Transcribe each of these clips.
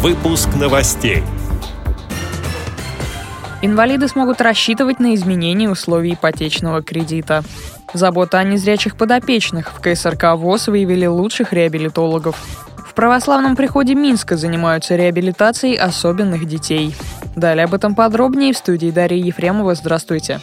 Выпуск новостей. Инвалиды смогут рассчитывать на изменение условий ипотечного кредита. Забота о незрячих подопечных. В КСРК ВОЗ выявили лучших реабилитологов. В православном приходе Минска занимаются реабилитацией особенных детей. Далее об этом подробнее в студии Дарьи Ефремова. Здравствуйте.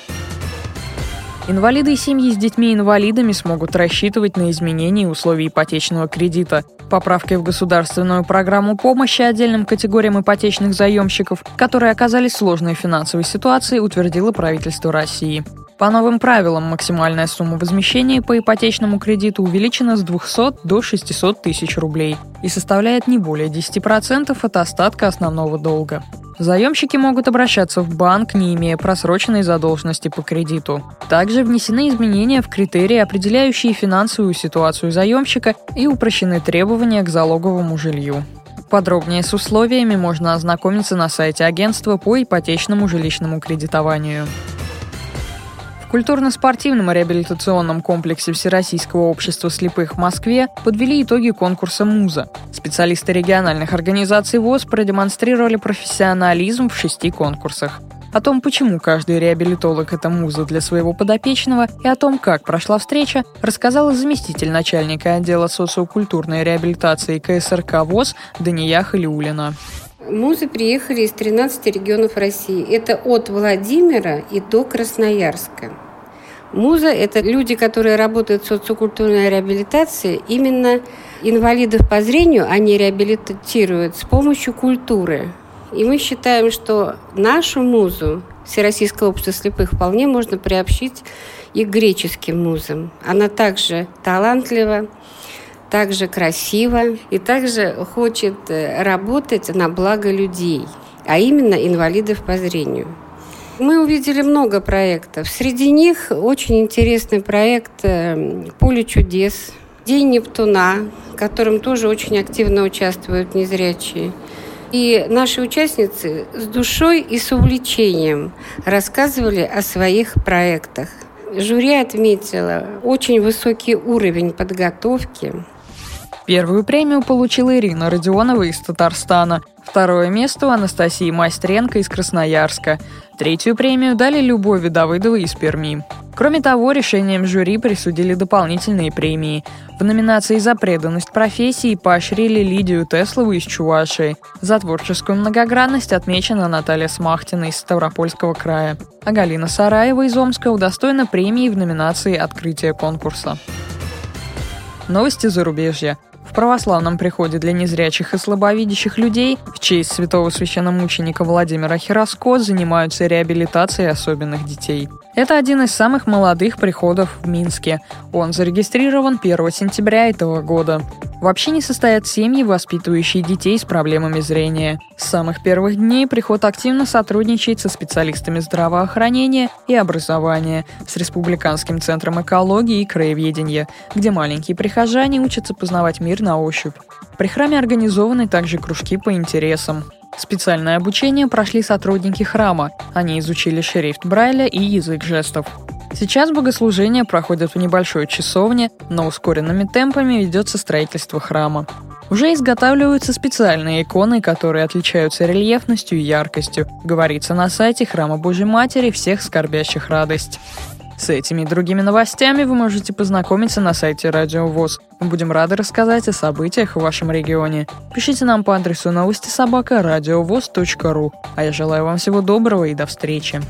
Инвалиды и семьи с детьми-инвалидами смогут рассчитывать на изменение условий ипотечного кредита. Поправкой в государственную программу помощи отдельным категориям ипотечных заемщиков, которые оказались в сложной финансовой ситуации, утвердило правительство России. По новым правилам максимальная сумма возмещения по ипотечному кредиту увеличена с 200 до 600 тысяч рублей и составляет не более 10% от остатка основного долга. Заемщики могут обращаться в банк, не имея просроченной задолженности по кредиту. Также внесены изменения в критерии, определяющие финансовую ситуацию заемщика, и упрощены требования к залоговому жилью. Подробнее с условиями можно ознакомиться на сайте агентства по ипотечному жилищному кредитованию. Культурно-спортивном реабилитационном комплексе Всероссийского общества слепых в Москве подвели итоги конкурса «Муза». Специалисты региональных организаций ВОЗ продемонстрировали профессионализм в шести конкурсах. О том, почему каждый реабилитолог – это муза для своего подопечного, и о том, как прошла встреча, рассказала заместитель начальника отдела социокультурной реабилитации КСРК ВОЗ Дания Халиулина. Музы приехали из 13 регионов России. Это от Владимира и до Красноярска. Муза – это люди, которые работают в социокультурной реабилитации. Именно инвалидов по зрению они реабилитируют с помощью культуры. И мы считаем, что нашу музу, Всероссийское общество слепых, вполне можно приобщить и к греческим музам. Она также талантлива, также красиво и также хочет э, работать на благо людей, а именно инвалидов по зрению. Мы увидели много проектов. Среди них очень интересный проект э, «Поле чудес», «День Нептуна», в котором тоже очень активно участвуют незрячие. И наши участницы с душой и с увлечением рассказывали о своих проектах. Жюри отметила очень высокий уровень подготовки, Первую премию получила Ирина Родионова из Татарстана, второе место у Анастасии Майстренко из Красноярска, третью премию дали Любови Давыдовой из Перми. Кроме того, решением жюри присудили дополнительные премии. В номинации «За преданность профессии» поощрили Лидию Теслову из Чувашии. За творческую многогранность отмечена Наталья Смахтина из Ставропольского края. А Галина Сараева из Омска удостоена премии в номинации «Открытие конкурса». Новости зарубежья православном приходе для незрячих и слабовидящих людей в честь святого священномученика Владимира Хироско занимаются реабилитацией особенных детей. Это один из самых молодых приходов в Минске. Он зарегистрирован 1 сентября этого года. В общине состоят семьи, воспитывающие детей с проблемами зрения. С самых первых дней приход активно сотрудничает со специалистами здравоохранения и образования, с Республиканским центром экологии и краеведения, где маленькие прихожане учатся познавать мир на ощупь. При храме организованы также кружки по интересам. Специальное обучение прошли сотрудники храма. Они изучили шрифт Брайля и язык жестов. Сейчас богослужения проходят в небольшой часовне, но ускоренными темпами ведется строительство храма. Уже изготавливаются специальные иконы, которые отличаются рельефностью и яркостью, говорится на сайте Храма Божьей Матери всех скорбящих радость. С этими и другими новостями вы можете познакомиться на сайте Радио ВОЗ. Мы будем рады рассказать о событиях в вашем регионе. Пишите нам по адресу новости собака ру. А я желаю вам всего доброго и до встречи.